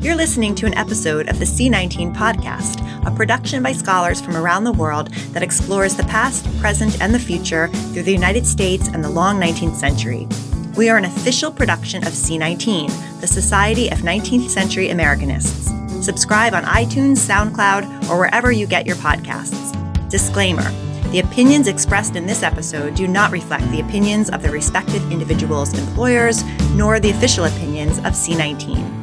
You're listening to an episode of the C19 podcast, a production by scholars from around the world that explores the past, present, and the future through the United States and the long 19th century. We are an official production of C19, the Society of 19th Century Americanists. Subscribe on iTunes, SoundCloud, or wherever you get your podcasts. Disclaimer the opinions expressed in this episode do not reflect the opinions of the respective individuals' employers, nor the official opinions of C19.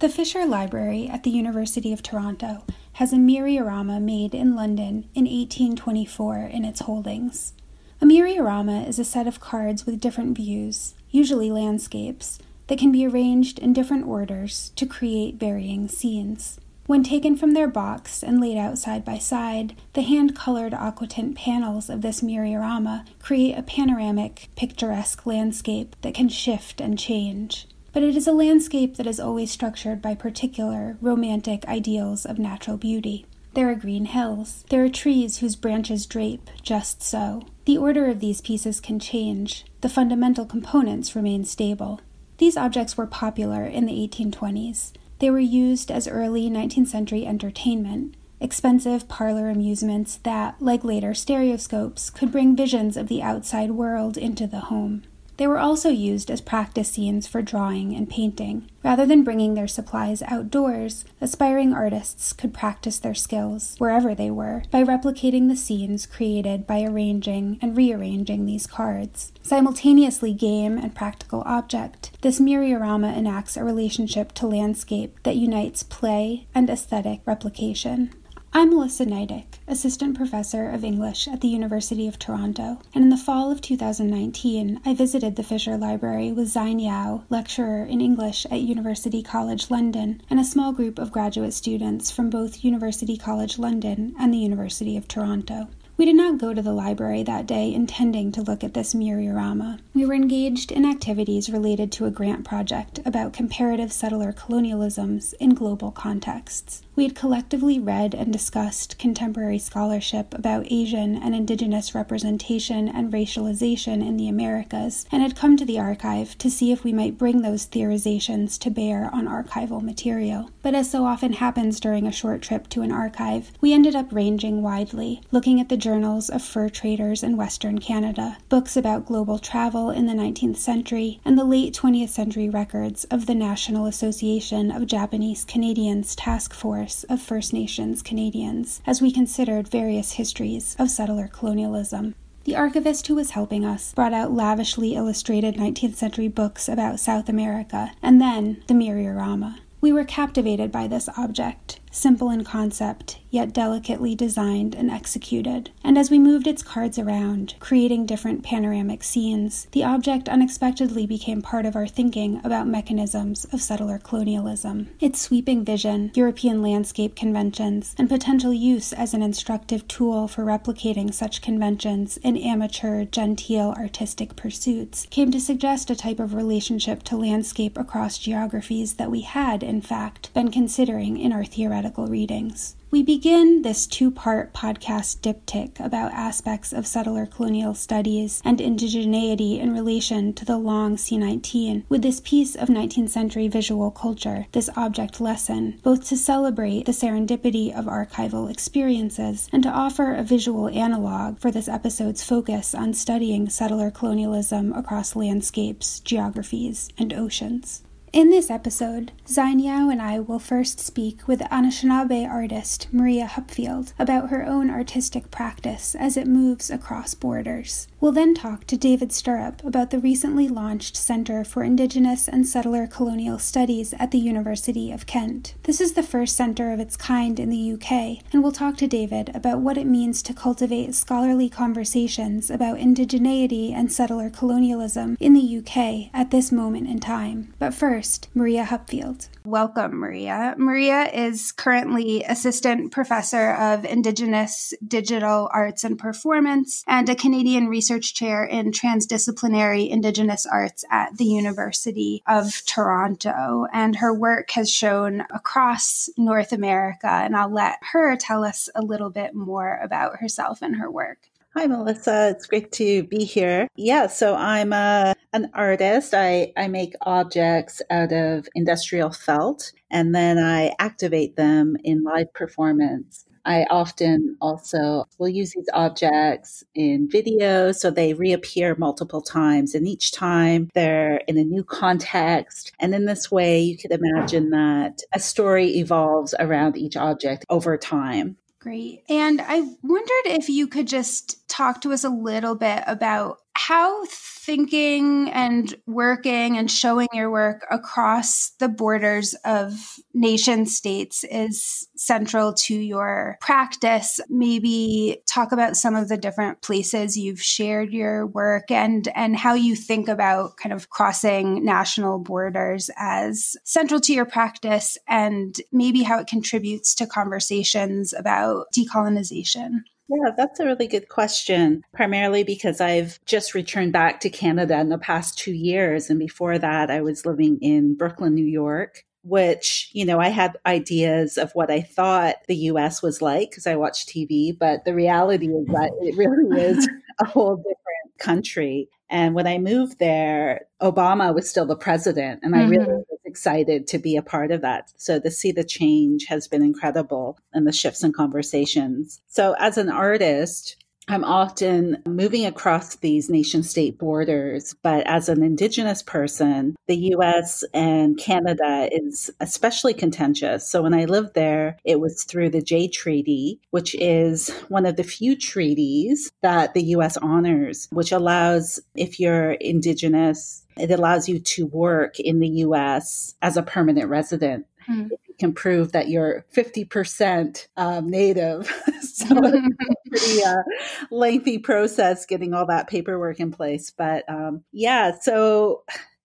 The Fisher Library at the University of Toronto has a Miriorama made in London in 1824 in its holdings. A Miriorama is a set of cards with different views, usually landscapes, that can be arranged in different orders to create varying scenes. When taken from their box and laid out side by side, the hand colored aquatint panels of this Miriorama create a panoramic, picturesque landscape that can shift and change. But it is a landscape that is always structured by particular, romantic ideals of natural beauty. There are green hills. There are trees whose branches drape just so. The order of these pieces can change. The fundamental components remain stable. These objects were popular in the 1820s. They were used as early 19th century entertainment, expensive parlor amusements that, like later stereoscopes, could bring visions of the outside world into the home. They were also used as practice scenes for drawing and painting. Rather than bringing their supplies outdoors, aspiring artists could practice their skills, wherever they were, by replicating the scenes created by arranging and rearranging these cards. Simultaneously game and practical object, this Miriorama enacts a relationship to landscape that unites play and aesthetic replication. I'm Melissa Gniadek, Assistant Professor of English at the University of Toronto, and in the fall of 2019, I visited the Fisher Library with Xine Yao, lecturer in English at University College London, and a small group of graduate students from both University College London and the University of Toronto. We did not go to the library that day intending to look at this Miriorama. We were engaged in activities related to a grant project about comparative settler colonialisms in global contexts. We had collectively read and discussed contemporary scholarship about Asian and Indigenous representation and racialization in the Americas, and had come to the archive to see if we might bring those theorizations to bear on archival material. But as so often happens during a short trip to an archive, we ended up ranging widely, looking at the journals of fur traders in Western Canada, books about global travel in the 19th century, and the late 20th century records of the National Association of Japanese Canadians Task Force of First Nations Canadians as we considered various histories of settler colonialism. The archivist who was helping us brought out lavishly illustrated 19th century books about South America, and then the Miriorama. We were captivated by this object, simple in concept, yet delicately designed and executed. And as we moved its cards around, creating different panoramic scenes, the object unexpectedly became part of our thinking about mechanisms of settler colonialism. Its sweeping vision, European landscape conventions, and potential use as an instructive tool for replicating such conventions in amateur, genteel artistic pursuits came to suggest a type of relationship to landscape across geographies that we had, in fact, been considering in our theoretical theoretical readings. We begin this two part podcast diptych about aspects of settler colonial studies and indigeneity in relation to the long C19 with this piece of 19th century visual culture, this object lesson, both to celebrate the serendipity of archival experiences and to offer a visual analog for this episode's focus on studying settler colonialism across landscapes, geographies, and oceans. In this episode, Xine Yao and I will first speak with Anishinaabe artist Maria Hupfield about her own artistic practice as it moves across borders. We'll then talk to David Stirrup about the recently launched Center for Indigenous and Settler Colonial Studies at the University of Kent. This is the first center of its kind in the UK, and we'll talk to David about what it means to cultivate scholarly conversations about indigeneity and settler colonialism in the UK at this moment in time. But first, Maria Hupfield. Welcome, Maria. Maria is currently Assistant Professor of Indigenous Digital Arts and Performance and a Canadian Research Chair in Transdisciplinary Indigenous Arts at the University of Toronto. And her work has shown across North America, and I'll let her tell us a little bit more about herself and her work. Hi, Melissa. It's great to be here. Yeah, so I'm a an artist. I, I make objects out of industrial felt and then I activate them in live performance. I often also will use these objects in video so they reappear multiple times and each time they're in a new context. And in this way, you could imagine that a story evolves around each object over time. Great. And I wondered if you could just talk to us a little bit about how thinking and working and showing your work across the borders of nation states is central to your practice. Maybe talk about some of the different places you've shared your work and, and how you think about kind of crossing national borders as central to your practice and maybe how it contributes to conversations about decolonization. Yeah, that's a really good question. Primarily because I've just returned back to Canada in the past two years. And before that, I was living in Brooklyn, New York, which, you know, I had ideas of what I thought the US was like because I watched TV. But the reality is that it really is a whole different country. And when I moved there, Obama was still the president, and I mm-hmm. really was excited to be a part of that. So to see the change has been incredible and the shifts in conversations. So as an artist, I'm often moving across these nation state borders, but as an Indigenous person, the US and Canada is especially contentious. So when I lived there, it was through the Jay Treaty, which is one of the few treaties that the US honors, which allows, if you're Indigenous, it allows you to work in the US as a permanent resident. Mm can prove that you're 50% um, native. so it's a pretty uh, lengthy process getting all that paperwork in place. But um, yeah, so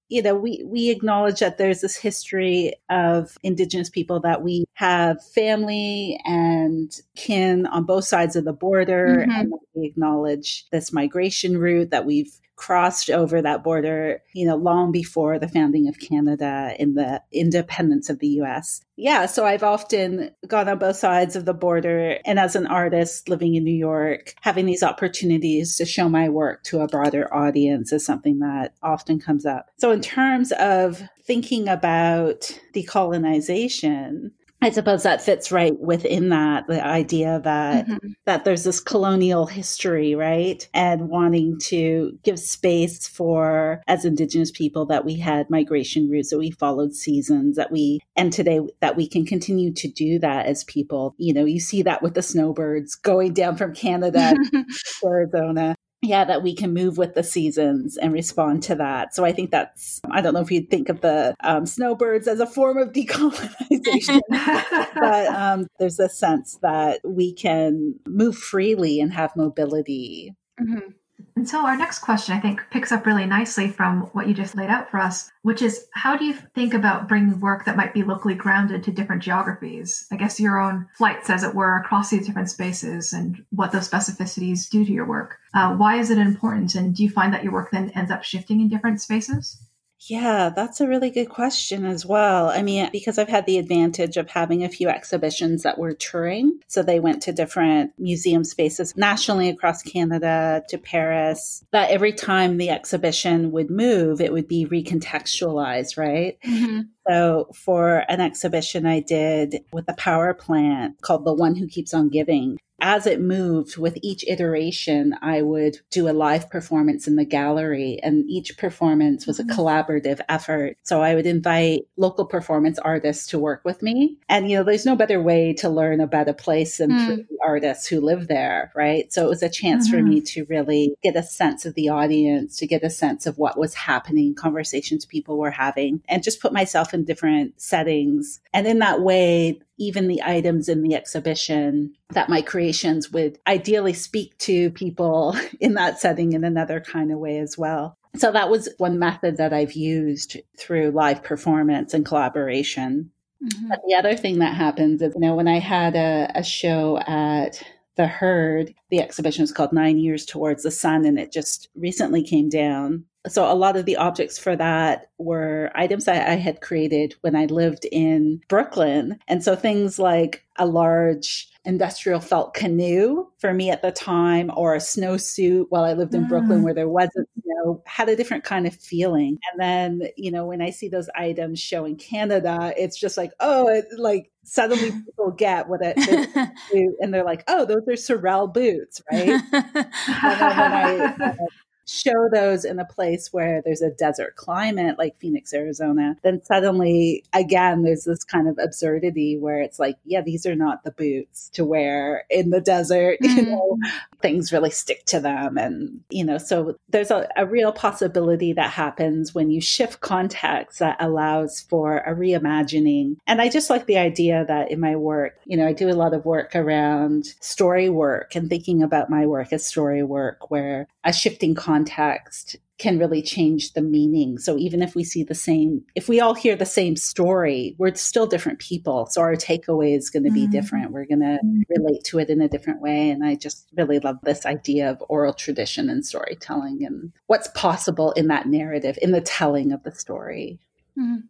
you know, we, we acknowledge that there's this history of Indigenous people that we have family and kin on both sides of the border. Mm-hmm. And we acknowledge this migration route that we've crossed over that border, you know, long before the founding of Canada and the independence of the US. Yeah, so I've often gone on both sides of the border. And as an artist living in New York, having these opportunities to show my work to a broader audience is something that often comes up. So, in terms of thinking about decolonization, I suppose that fits right within that the idea that mm-hmm. that there's this colonial history, right? And wanting to give space for as indigenous people that we had migration routes, that we followed seasons, that we and today that we can continue to do that as people. You know, you see that with the snowbirds going down from Canada to Arizona yeah, that we can move with the seasons and respond to that. So I think that's, I don't know if you'd think of the um, snowbirds as a form of decolonization, but um, there's a sense that we can move freely and have mobility. Mm-hmm. And so our next question, I think, picks up really nicely from what you just laid out for us, which is how do you think about bringing work that might be locally grounded to different geographies? I guess your own flights, as it were, across these different spaces and what those specificities do to your work. Uh, why is it important? And do you find that your work then ends up shifting in different spaces? Yeah, that's a really good question as well. I mean, because I've had the advantage of having a few exhibitions that were touring. So they went to different museum spaces nationally across Canada to Paris. That every time the exhibition would move, it would be recontextualized, right? Mm-hmm. So for an exhibition I did with a Power Plant called The One Who Keeps on Giving, as it moved with each iteration, I would do a live performance in the gallery, and each performance was a mm-hmm. collaborative effort. So I would invite local performance artists to work with me. And, you know, there's no better way to learn about a place than mm. through artists who live there, right? So it was a chance mm-hmm. for me to really get a sense of the audience, to get a sense of what was happening, conversations people were having, and just put myself in different settings. And in that way, even the items in the exhibition that my creations would ideally speak to people in that setting in another kind of way as well. So that was one method that I've used through live performance and collaboration. Mm-hmm. But the other thing that happens is, you know, when I had a, a show at the Heard the exhibition was called Nine Years Towards the Sun, and it just recently came down So a lot of the objects for that were items that I had created when I lived in Brooklyn. And so things like a large industrial felt canoe for me at the time or a snowsuit while I lived in mm. Brooklyn where there wasn't snow had a different kind of feeling. And then, you know, when I see those items show in Canada, it's just like, oh, it, like suddenly people get what it and they're like, oh, those are Sorel boots, right? and then when I show those in a place where there's a desert climate like Phoenix, Arizona, then suddenly, again, there's this kind of absurdity where it's like, yeah, these are not the boots to wear in the desert. Mm. You know, things really stick to them. And, you know, so there's a, a real possibility that happens when you shift context that allows for a reimagining. And I just like the idea that in my work, you know, I do a lot of work around story work and thinking about my work as story work where a shifting context can really change the meaning. So even if we see the same, if we all hear the same story, we're still different people. So our takeaway is going to be mm-hmm. different. We're going to relate to it in a different way. And I just really love this idea of oral tradition and storytelling and what's possible in that narrative, in the telling of the story. Mm-hmm.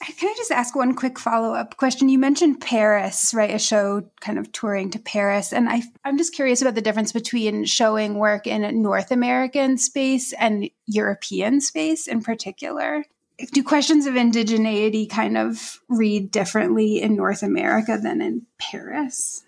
Can I just ask one quick follow up question? You mentioned Paris, right? A show kind of touring to Paris. And I, I'm just curious about the difference between showing work in North American space and European space in particular. Do questions of indigeneity kind of read differently in North America than in Paris?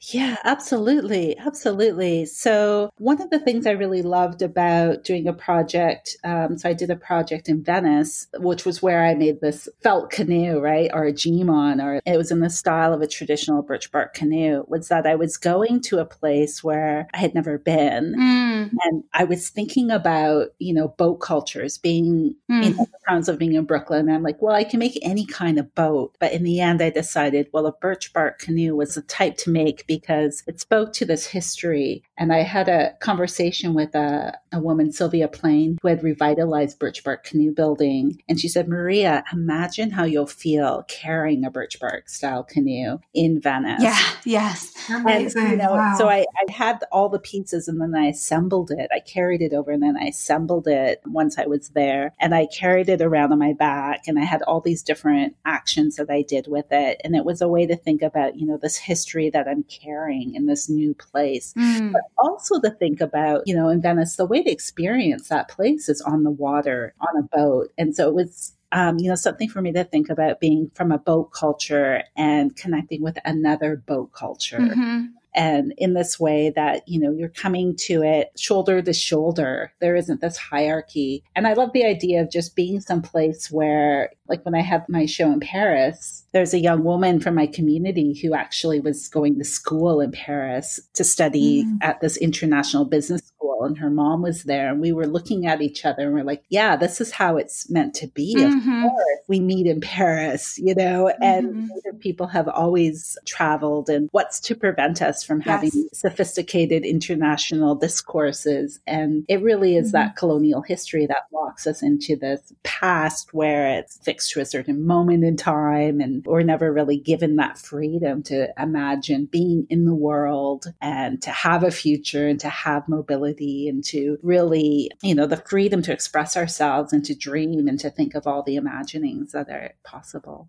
Yeah, absolutely. Absolutely. So, one of the things I really loved about doing a project, um, so I did a project in Venice, which was where I made this felt canoe, right? Or a jiimaan, or it was in the style of a traditional birch bark canoe, was that I was going to a place where I had never been. Mm. And I was thinking about, you know, boat cultures being mm. in the towns of being in Brooklyn. I'm like, well, I can make any kind of boat. But in the end, I decided, well, a birch bark canoe was the type to make because it spoke to this history. And I had a conversation with a, a woman, Sylvia Plain, who had revitalized birch bark canoe building. And she said, Maria, imagine how you'll feel carrying a birch bark style canoe in Venice. Yeah, yes. Amazing. And, you know, wow. so I, I had all the pieces and then I assembled it. I carried it over and then I assembled it once I was there. And I carried it around on my back and I had all these different actions that I did with it. And it was a way to think about, you know, this history that I'm carrying in this new place. Mm. But also to think about, you know, in Venice, the way to experience that place is on the water, on a boat. And so it was um, you know, something for me to think about being from a boat culture and connecting with another boat culture. Mm-hmm and in this way that you know you're coming to it shoulder to shoulder there isn't this hierarchy and i love the idea of just being someplace where like when i had my show in paris there's a young woman from my community who actually was going to school in paris to study mm. at this international business school and her mom was there and we were looking at each other and we're like yeah this is how it's meant to be mm-hmm. of course we meet in paris you know mm-hmm. and people have always traveled and what's to prevent us from yes. having sophisticated international discourses. And it really is mm-hmm. that colonial history that locks us into this past where it's fixed to a certain moment in time. And we're never really given that freedom to imagine being in the world and to have a future and to have mobility and to really, you know, the freedom to express ourselves and to dream and to think of all the imaginings that are possible.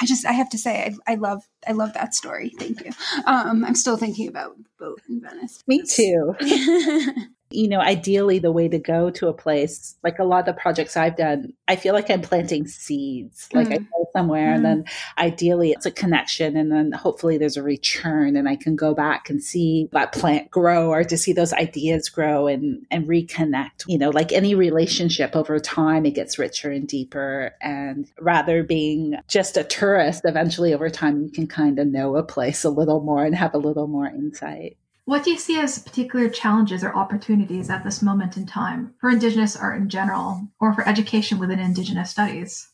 I just I have to say I, I love I love that story. Thank you. Um, I'm still thinking about boat in Venice. Me too. you know, ideally the way to go to a place, like a lot of the projects I've done, I feel like I'm planting seeds. Like mm. I go somewhere mm. and then ideally it's a connection and then hopefully there's a return and I can go back and see that plant grow or to see those ideas grow and, and reconnect. You know, like any relationship over time, it gets richer and deeper. And rather being just a tourist, eventually over time, you can kind of know a place a little more and have a little more insight. What do you see as particular challenges or opportunities at this moment in time for Indigenous art in general, or for education within Indigenous studies?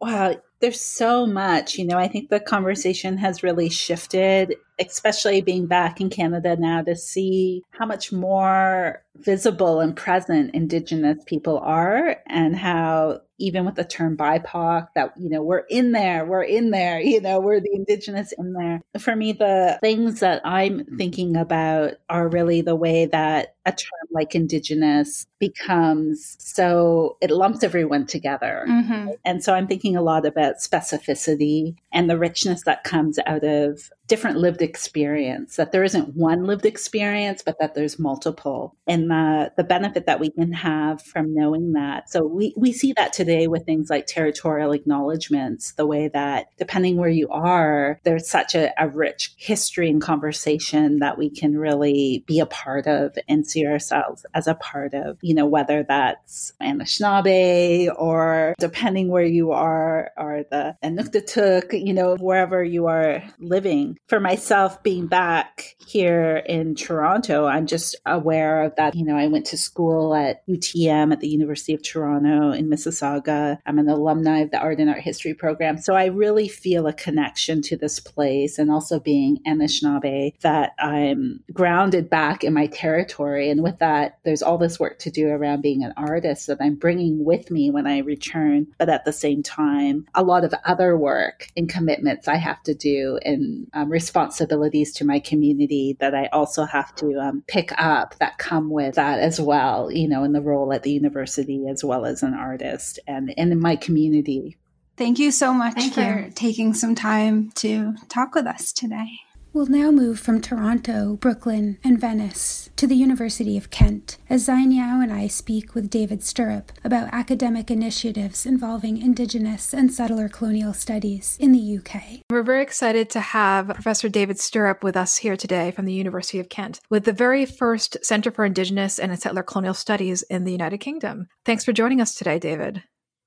Wow, there's so much. You know, I think the conversation has really shifted especially being back in Canada now to see how much more visible and present Indigenous people are and how even with the term BIPOC, that, you know, we're in there, we're in there, you know, we're the Indigenous in there. For me, the things that I'm thinking about are really the way that a term like Indigenous becomes so it lumps everyone together. Mm-hmm. And so I'm thinking a lot about specificity and the richness that comes out of different lived experience, that there isn't one lived experience, but that there's multiple. And the, the benefit that we can have from knowing that. So we, we see that today with things like territorial acknowledgments, the way that depending where you are, there's such a, a rich history and conversation that we can really be a part of and see ourselves as a part of, you know, whether that's Anishinaabe or depending where you are, or the Inuktitut, you know, wherever you are living for myself being back here in Toronto, I'm just aware of that. You know, I went to school at UTM at the University of Toronto in Mississauga. I'm an alumni of the Art and Art History program. So I really feel a connection to this place and also being Anishinaabe that I'm grounded back in my territory. And with that, there's all this work to do around being an artist that I'm bringing with me when I return. But at the same time, a lot of other work and commitments I have to do and um, um, responsibilities to my community that I also have to um, pick up that come with that as well, you know, in the role at the university as well as an artist and, and in my community. Thank you so much Thank for you. taking some time to talk with us today. We'll now move from Toronto, Brooklyn, and Venice to the University of Kent as Xine Yao and I speak with David Stirrup about academic initiatives involving Indigenous and settler colonial studies in the UK. We're very excited to have Professor David Stirrup with us here today from the University of Kent with the very first Center for Indigenous and Settler Colonial Studies in the United Kingdom. Thanks for joining us today, David.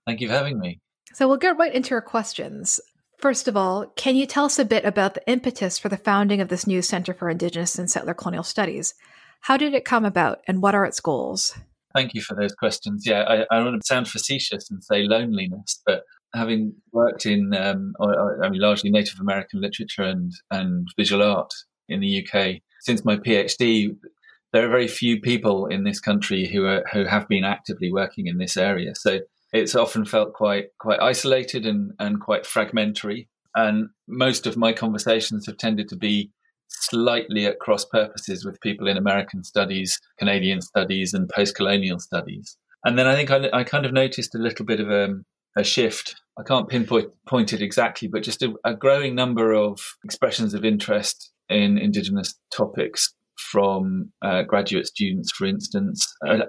Thank you for having me. So we'll get right into our questions. First of all, can you tell us a bit about the impetus for the founding of this new Center for Indigenous and Settler Colonial Studies? How did it come about and what are its goals? Thank you for those questions. Yeah, I, I want to sound facetious and say loneliness, but having worked in, um, I mean, largely Native American literature and, and visual art in the UK since my PhD, there are very few people in this country who are, who have been actively working in this area. So it's often felt quite quite isolated and, and quite fragmentary. And most of my conversations have tended to be slightly at cross purposes with people in American studies, Canadian studies, and post colonial studies. And then I think I, I, kind of noticed a little bit of a, a shift. I can't pinpoint point it exactly, but just a, a growing number of expressions of interest in Indigenous topics from uh, graduate students, for instance, a,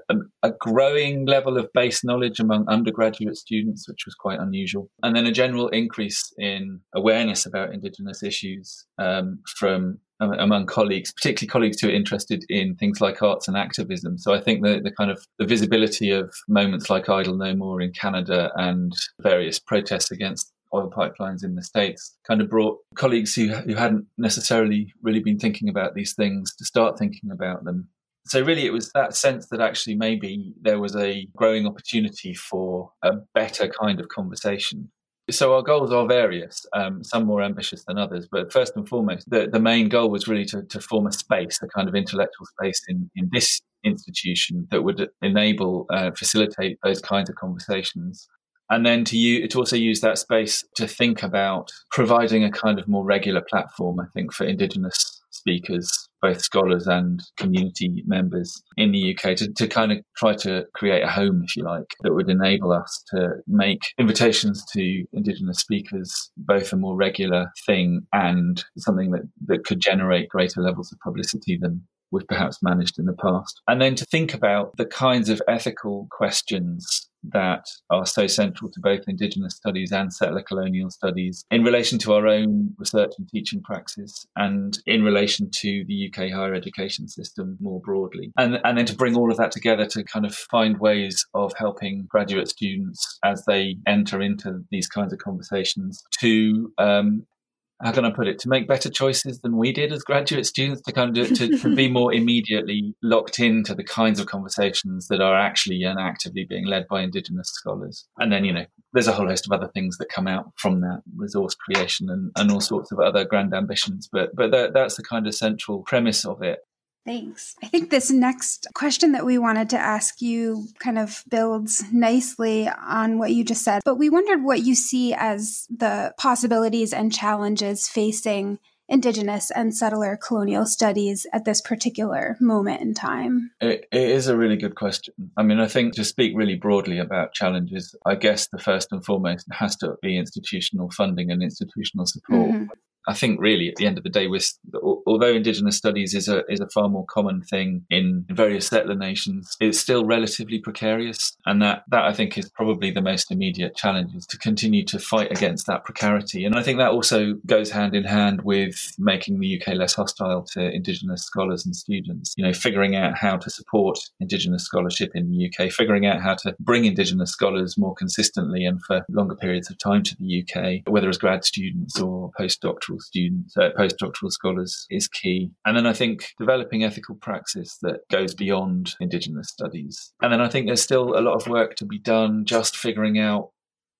a, growing level of base knowledge among undergraduate students, which was quite unusual, and then a general increase in awareness about Indigenous issues um, from among colleagues, particularly colleagues who are interested in things like arts and activism. So I think the, the kind of the visibility of moments like Idle No More in Canada and various protests against oil pipelines in the States kind of brought colleagues who, who hadn't necessarily really been thinking about these things to start thinking about them. So, really, it was that sense that actually maybe there was a growing opportunity for a better kind of conversation. So, our goals are various, um, some more ambitious than others. But first and foremost, the, the main goal was really to, to form a space, a kind of intellectual space in, in this institution that would enable, uh, facilitate those kinds of conversations and then to you to also use that space to think about providing a kind of more regular platform i think for indigenous speakers both scholars and community members in the UK to, to kind of try to create a home, if you like, that would enable us to make invitations to Indigenous speakers both a more regular thing and something that, that could generate greater levels of publicity than we've perhaps managed in the past. And then to think about the kinds of ethical questions that are so central to both Indigenous studies and settler colonial studies in relation to our own research and teaching praxis and in relation to the UK higher education system more broadly. And, and then to bring all of that together to kind of find ways of helping graduate students as they enter into these kinds of conversations to um, how can I put it, to make better choices than we did as graduate students, to kind of to, to be more immediately locked into the kinds of conversations that are actually and actively being led by Indigenous scholars. And then, you know, there's a whole host of other things that come out from that resource creation and, and all sorts of other grand ambitions. But but that, that's the kind of central premise of it. Thanks. I think this next question that we wanted to ask you kind of builds nicely on what you just said, but we wondered what you see as the possibilities and challenges facing Indigenous and settler colonial studies at this particular moment in time? It, it is a really good question. I mean, I think to speak really broadly about challenges, I guess the first and foremost has to be institutional funding and institutional support. Mm-hmm. I think really at the end of the day, with although Indigenous studies is a is a far more common thing in various settler nations, it's still relatively precarious, and that that I think is probably the most immediate challenge is to continue to fight against that precarity, and I think that also goes hand in hand with making the UK less hostile to Indigenous scholars and students. You know, figuring out how to support Indigenous scholarship in the UK, figuring out how to bring Indigenous scholars more consistently and for longer periods of time to the UK, whether as grad students or postdoctoral postdoctoral students, uh, postdoctoral scholars is key. And then I think developing ethical praxis that goes beyond Indigenous studies. And then I think there's still a lot of work to be done just figuring out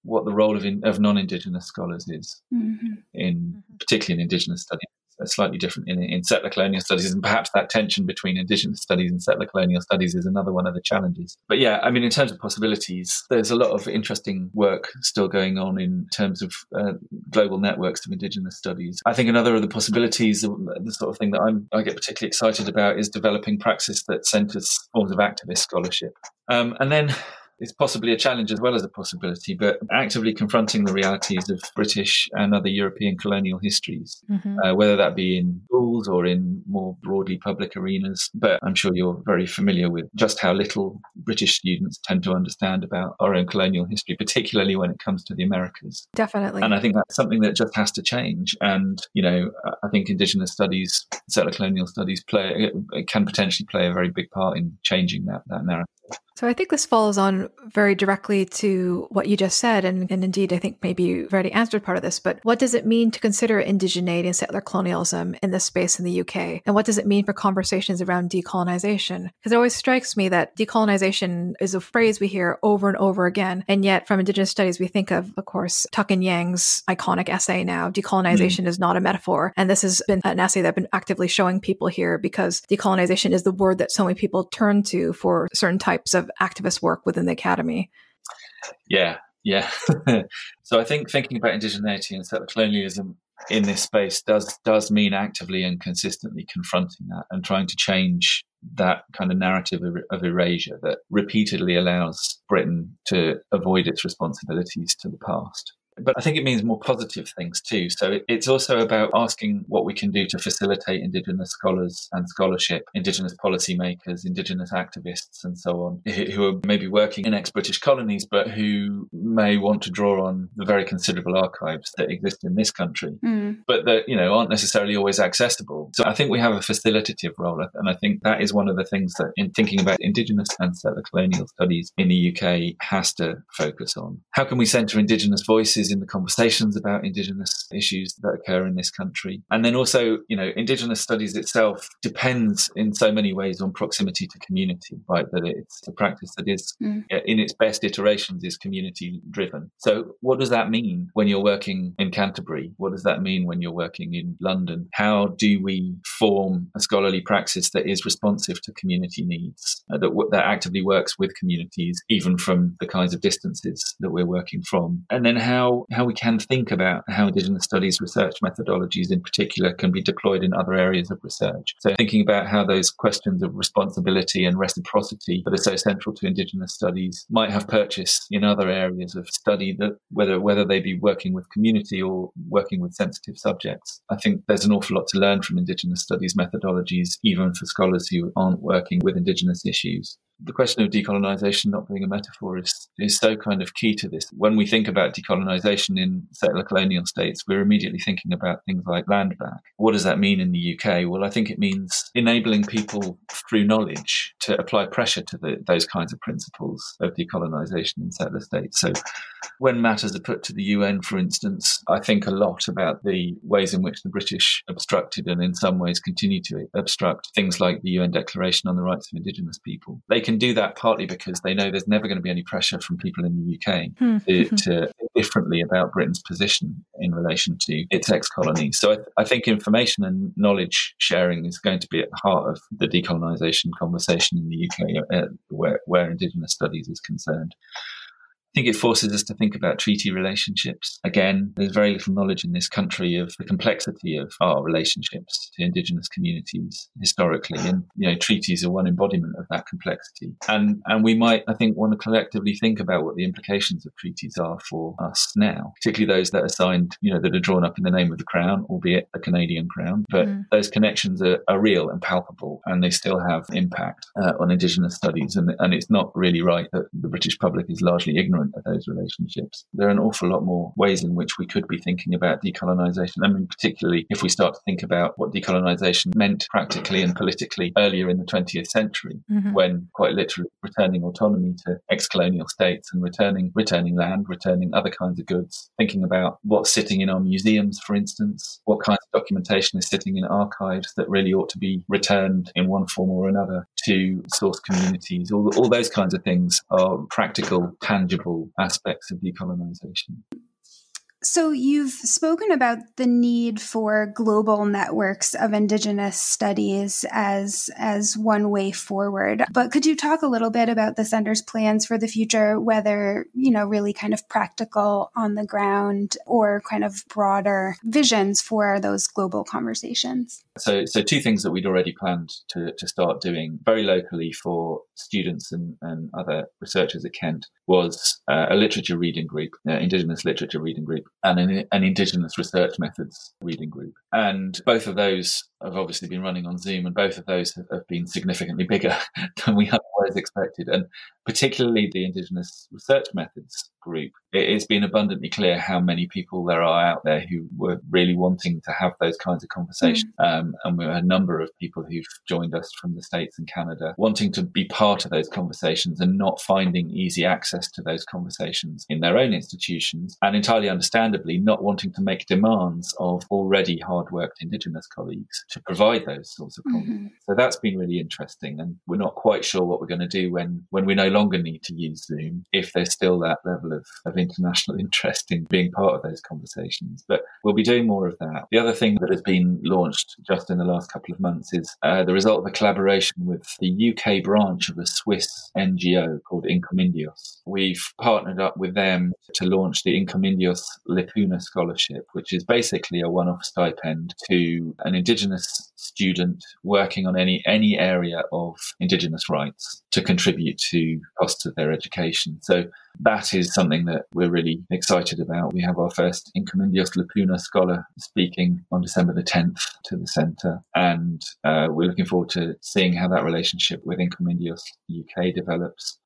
what the role of, in, of non-Indigenous scholars is mm-hmm. in particularly in Indigenous studies slightly different in, in settler colonial studies, and perhaps that tension between Indigenous studies and settler colonial studies is another one of the challenges. But yeah, I mean, in terms of possibilities, there's a lot of interesting work still going on in terms of uh, global networks of Indigenous studies. I think another of the possibilities, the sort of thing that I'm, I get particularly excited about, is developing praxis that centres forms of activist scholarship. Um, and then it's possibly a challenge as well as a possibility, but actively confronting the realities of British and other European colonial histories, mm-hmm. uh, whether that be in schools or in more broadly public arenas. But I'm sure you're very familiar with just how little British students tend to understand about our own colonial history, particularly when it comes to the Americas. Definitely. And I think that's something that just has to change. And, you know, I think Indigenous studies, settler colonial studies play, can potentially play a very big part in changing that, that narrative. So I think this follows on very directly to what you just said. And, and indeed, I think maybe you've already answered part of this, but what does it mean to consider indigeneity and settler colonialism in this space in the UK? And what does it mean for conversations around decolonization? Because it always strikes me that decolonization is a phrase we hear over and over again. And yet from Indigenous studies, we think of, of course, Tuck and Yang's iconic essay now, decolonization mm. is not a metaphor. And this has been an essay that I've been actively showing people here because decolonization is the word that so many people turn to for certain types of activist work within the academy. Yeah, yeah. so I think thinking about indigeneity and settler colonialism in this space does does mean actively and consistently confronting that and trying to change that kind of narrative of erasure that repeatedly allows Britain to avoid its responsibilities to the past. But I think it means more positive things too. So it's also about asking what we can do to facilitate Indigenous scholars and scholarship, Indigenous policymakers, Indigenous activists, and so on, who are maybe working in ex British colonies, but who may want to draw on the very considerable archives that exist in this country, mm. but that, you know, aren't necessarily always accessible. So I think we have a facilitative role. And I think that is one of the things that, in thinking about Indigenous and settler colonial studies in the UK, has to focus on. How can we centre Indigenous voices? In the conversations about Indigenous issues that occur in this country. And then also, you know, Indigenous studies itself depends in so many ways on proximity to community, right? That it's a practice that is, mm. in its best iterations, is community driven. So, what does that mean when you're working in Canterbury? What does that mean when you're working in London? How do we form a scholarly praxis that is responsive to community needs, uh, that, that actively works with communities, even from the kinds of distances that we're working from? And then how how we can think about how Indigenous studies research methodologies in particular can be deployed in other areas of research. So thinking about how those questions of responsibility and reciprocity that are so central to Indigenous studies might have purchase in other areas of study that whether whether they be working with community or working with sensitive subjects. I think there's an awful lot to learn from Indigenous studies methodologies, even for scholars who aren't working with Indigenous issues the question of decolonization not being a metaphor is, is so kind of key to this. When we think about decolonization in settler colonial states, we're immediately thinking about things like land back. What does that mean in the UK? Well, I think it means enabling people through knowledge to apply pressure to the, those kinds of principles of decolonization in settler states. So when matters are put to the UN, for instance, I think a lot about the ways in which the British obstructed and in some ways continue to obstruct things like the UN Declaration on the Rights of Indigenous People. They can can do that partly because they know there's never going to be any pressure from people in the UK hmm. to, to differently about Britain's position in relation to its ex colonies. So I, th- I, think information and knowledge sharing is going to be at the heart of the decolonisation conversation in the UK, uh, where, where Indigenous studies is concerned. I think it forces us to think about treaty relationships. Again, there's very little knowledge in this country of the complexity of our relationships to indigenous communities historically. And, you know, treaties are one embodiment of that complexity. And, and we might, I think, want to collectively think about what the implications of treaties are for us now, particularly those that are signed, you know, that are drawn up in the name of the Crown, albeit the Canadian Crown. But mm. those connections are, are, real and palpable and they still have impact uh, on indigenous studies. And, and it's not really right that the British public is largely ignorant of those relationships. There are an awful lot more ways in which we could be thinking about decolonisation. I mean, particularly if we start to think about what decolonisation meant practically and politically earlier in the 20th century, mm-hmm. when quite literally returning autonomy to ex-colonial states and returning returning land, returning other kinds of goods, thinking about what's sitting in our museums, for instance, what kinds of documentation is sitting in archives that really ought to be returned in one form or another to source communities. All, all those kinds of things are practical, tangible aspects of decolonization. So, you've spoken about the need for global networks of Indigenous studies as, as one way forward. But could you talk a little bit about the Center's plans for the future, whether, you know, really kind of practical on the ground or kind of broader visions for those global conversations? So, so two things that we'd already planned to, to start doing very locally for students and, and other researchers at Kent was uh, a literature reading group, uh, Indigenous literature reading group and an, an Indigenous research methods reading group. And both of those have obviously been running on Zoom, and both of those have, have been significantly bigger than we otherwise expected. And particularly the Indigenous research methods group, it, has been abundantly clear how many people there are out there who were really wanting to have those kinds of conversations. Mm. Um, and we have a number of people who've joined us from the States and Canada wanting to be part of those conversations and not finding easy access to those conversations in their own institutions, and entirely understandably not wanting to make demands of already hard worked Indigenous colleagues to provide those sorts of mm-hmm. So that's been really interesting. And we're not quite sure what we're going to do when, when we no longer need to use Zoom, if there's still that level of, of international interest in being part of those conversations. But we'll be doing more of that. The other thing that has been launched just in the last couple of months is uh, the result of a collaboration with the UK branch of a Swiss NGO called Incomindios. We've partnered up with them to launch the Incomindios Lipuna Scholarship, which is basically a one off stipend to an Indigenous student working on any any area of Indigenous rights to contribute to costs of their education. So that is something that we're really excited about. We have our first Incomindios Lipuna scholar speaking on December the 10th to the centre, and uh, we're looking forward to seeing how that relationship with Incomindios UK develops.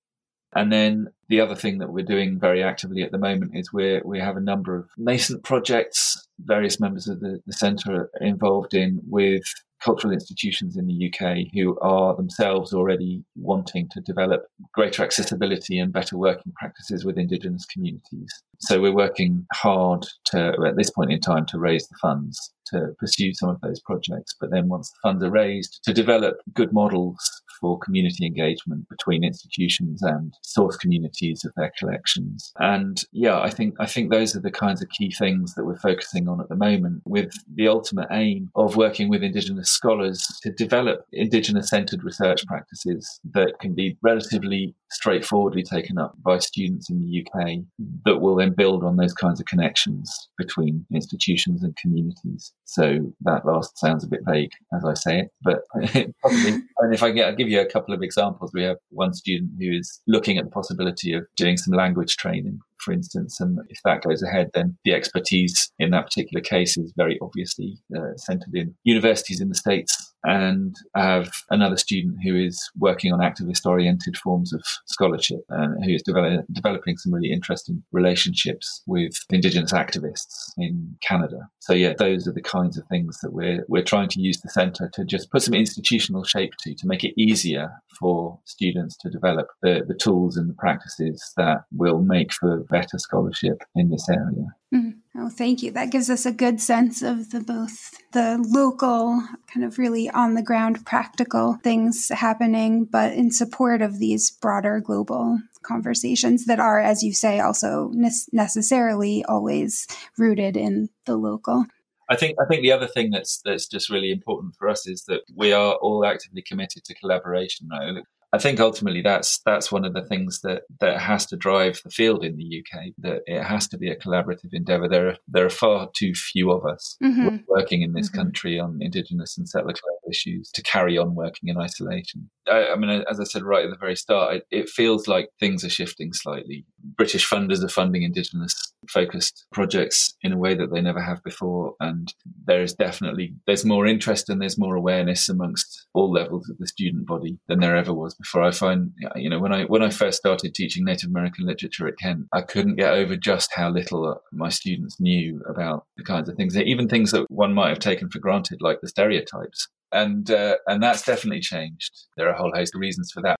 And then the other thing that we're doing very actively at the moment is we we have a number of nascent projects, various members of the, the centre are involved in with cultural institutions in the UK who are themselves already wanting to develop greater accessibility and better working practices with Indigenous communities. So we're working hard to, at this point in time, to raise the funds to pursue some of those projects. But then once the funds are raised, to develop good models for community engagement between institutions and source communities of their collections. And yeah, I think I think those are the kinds of key things that we're focusing on at the moment, with the ultimate aim of working with Indigenous scholars to develop Indigenous centered research practices that can be relatively straightforwardly taken up by students in the UK that will then build on those kinds of connections between institutions and communities. So that last sounds a bit vague as I say it, but probably, and if I get, I'll give you a couple of examples. We have one student who is looking at the possibility of doing some language training for instance. And if that goes ahead, then the expertise in that particular case is very obviously uh, centered in universities in the States. And I have another student who is working on activist oriented forms of scholarship and who is develop- developing some really interesting relationships with Indigenous activists in Canada. So yeah, those are the kinds of things that we're, we're trying to use the center to just put some institutional shape to, to make it easier for students to develop the, the tools and the practices that will make for better scholarship in this area. Mm-hmm. Oh, thank you. That gives us a good sense of the both the local, kind of really on the ground practical things happening, but in support of these broader global conversations that are, as you say, also ne- necessarily always rooted in the local. I think I think the other thing that's that's just really important for us is that we are all actively committed to collaboration. Right? I think ultimately that's that's one of the things that that has to drive the field in the UK. That it has to be a collaborative endeavour. There are there are far too few of us mm-hmm. working in this mm-hmm. country on Indigenous and settler issues to carry on working in isolation. I, I, mean, as I said right at the very start, it, it feels like things are shifting slightly. British funders are funding Indigenous focused projects in a way that they never have before, and there is definitely there's more interest and there's more awareness amongst all levels of the student body than there ever was before. I find, you know, when I when I first started teaching Native American literature at Kent, I couldn't get over just how little my students knew about the kinds of things, even things that one might have taken for granted, like the stereotypes and uh, and that's definitely changed. There are a whole host of reasons for that.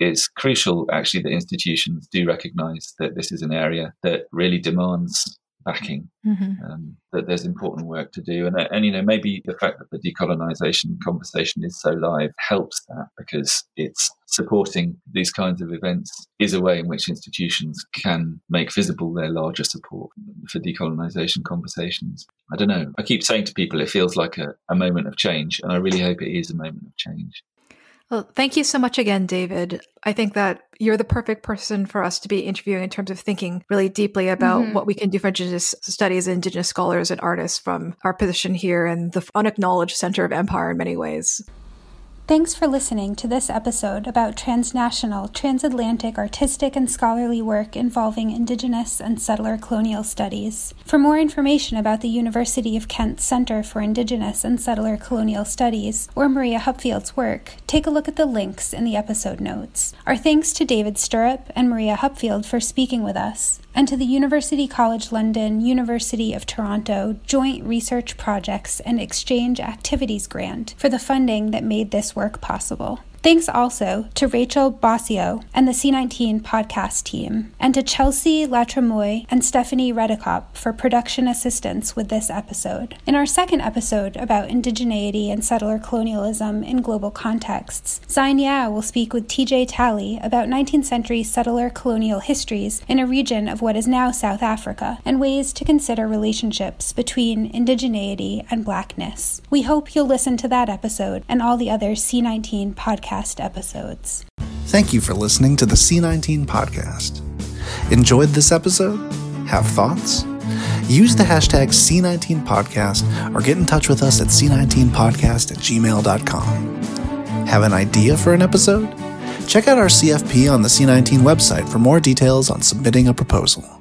It's crucial, actually, that institutions do recognise that this is an area that really demands backing. Mm-hmm. Um, that there's important work to do, and and you know maybe the fact that the decolonisation conversation is so live helps that because it's supporting these kinds of events is a way in which institutions can make visible their larger support for decolonisation conversations. I don't know. I keep saying to people it feels like a, a moment of change, and I really hope it is a moment of change. Well, thank you so much again, David. I think that you're the perfect person for us to be interviewing in terms of thinking really deeply about mm-hmm. what we can do for Indigenous studies, Indigenous scholars, and artists from our position here in the unacknowledged center of empire in many ways. Thanks for listening to this episode about transnational, transatlantic artistic and scholarly work involving Indigenous and settler colonial studies. For more information about the University of Kent Center for Indigenous and Settler Colonial Studies or Maria Hupfield's work, take a look at the links in the episode notes. Our thanks to David Stirrup and Maria Hupfield for speaking with us and to the University College London, University of Toronto Joint Research Projects and Exchange Activities Grant for the funding that made this work possible. Thanks also to Rachel Bossio and the C19 podcast team, and to Chelsea Latremoy and Stephanie Redekop for production assistance with this episode. In our second episode about indigeneity and settler colonialism in global contexts, Xine Yao will speak with TJ Tallie about 19th century settler colonial histories in a region of what is now South Africa and ways to consider relationships between indigeneity and blackness. We hope you'll listen to that episode and all the other C19 podcasts podcast episodes. Thank you for listening to the C19 podcast. Enjoyed this episode? Have thoughts? Use the hashtag C19podcast or get in touch with us at C19podcast at gmail.com. Have an idea for an episode? Check out our CFP on the C19 website for more details on submitting a proposal.